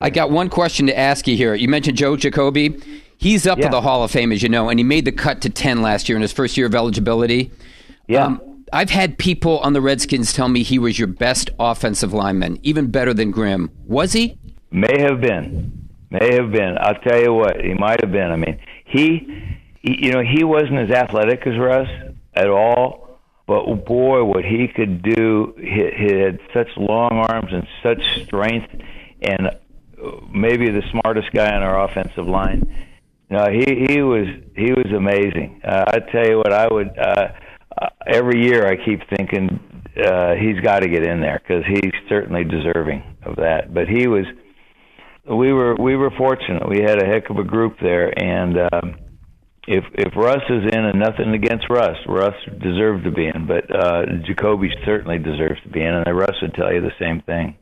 I got one question to ask you here. You mentioned Joe Jacoby. He's up Yeah. for the Hall of Fame, as you know, and he made the cut to 10 last year in his first year of eligibility. Yeah. Um, I've had people on the Redskins tell me he was your best offensive lineman, even better than Grimm. Was he? May have been. May have been. I'll tell you what, he might have been. I mean, he, he you know, he wasn't as athletic as Russ at all, but boy, what he could do. He, he had such long arms and such strength, and maybe the smartest guy on our offensive line. No, he he was he was amazing. Uh, I tell you what, I would uh, uh, every year I keep thinking uh, he's got to get in there because he's certainly deserving of that. But he was we were we were fortunate. We had a heck of a group there, and um, if if Russ is in, and nothing against Russ, Russ deserved to be in, but uh, Jacoby certainly deserves to be in, and Russ would tell you the same thing.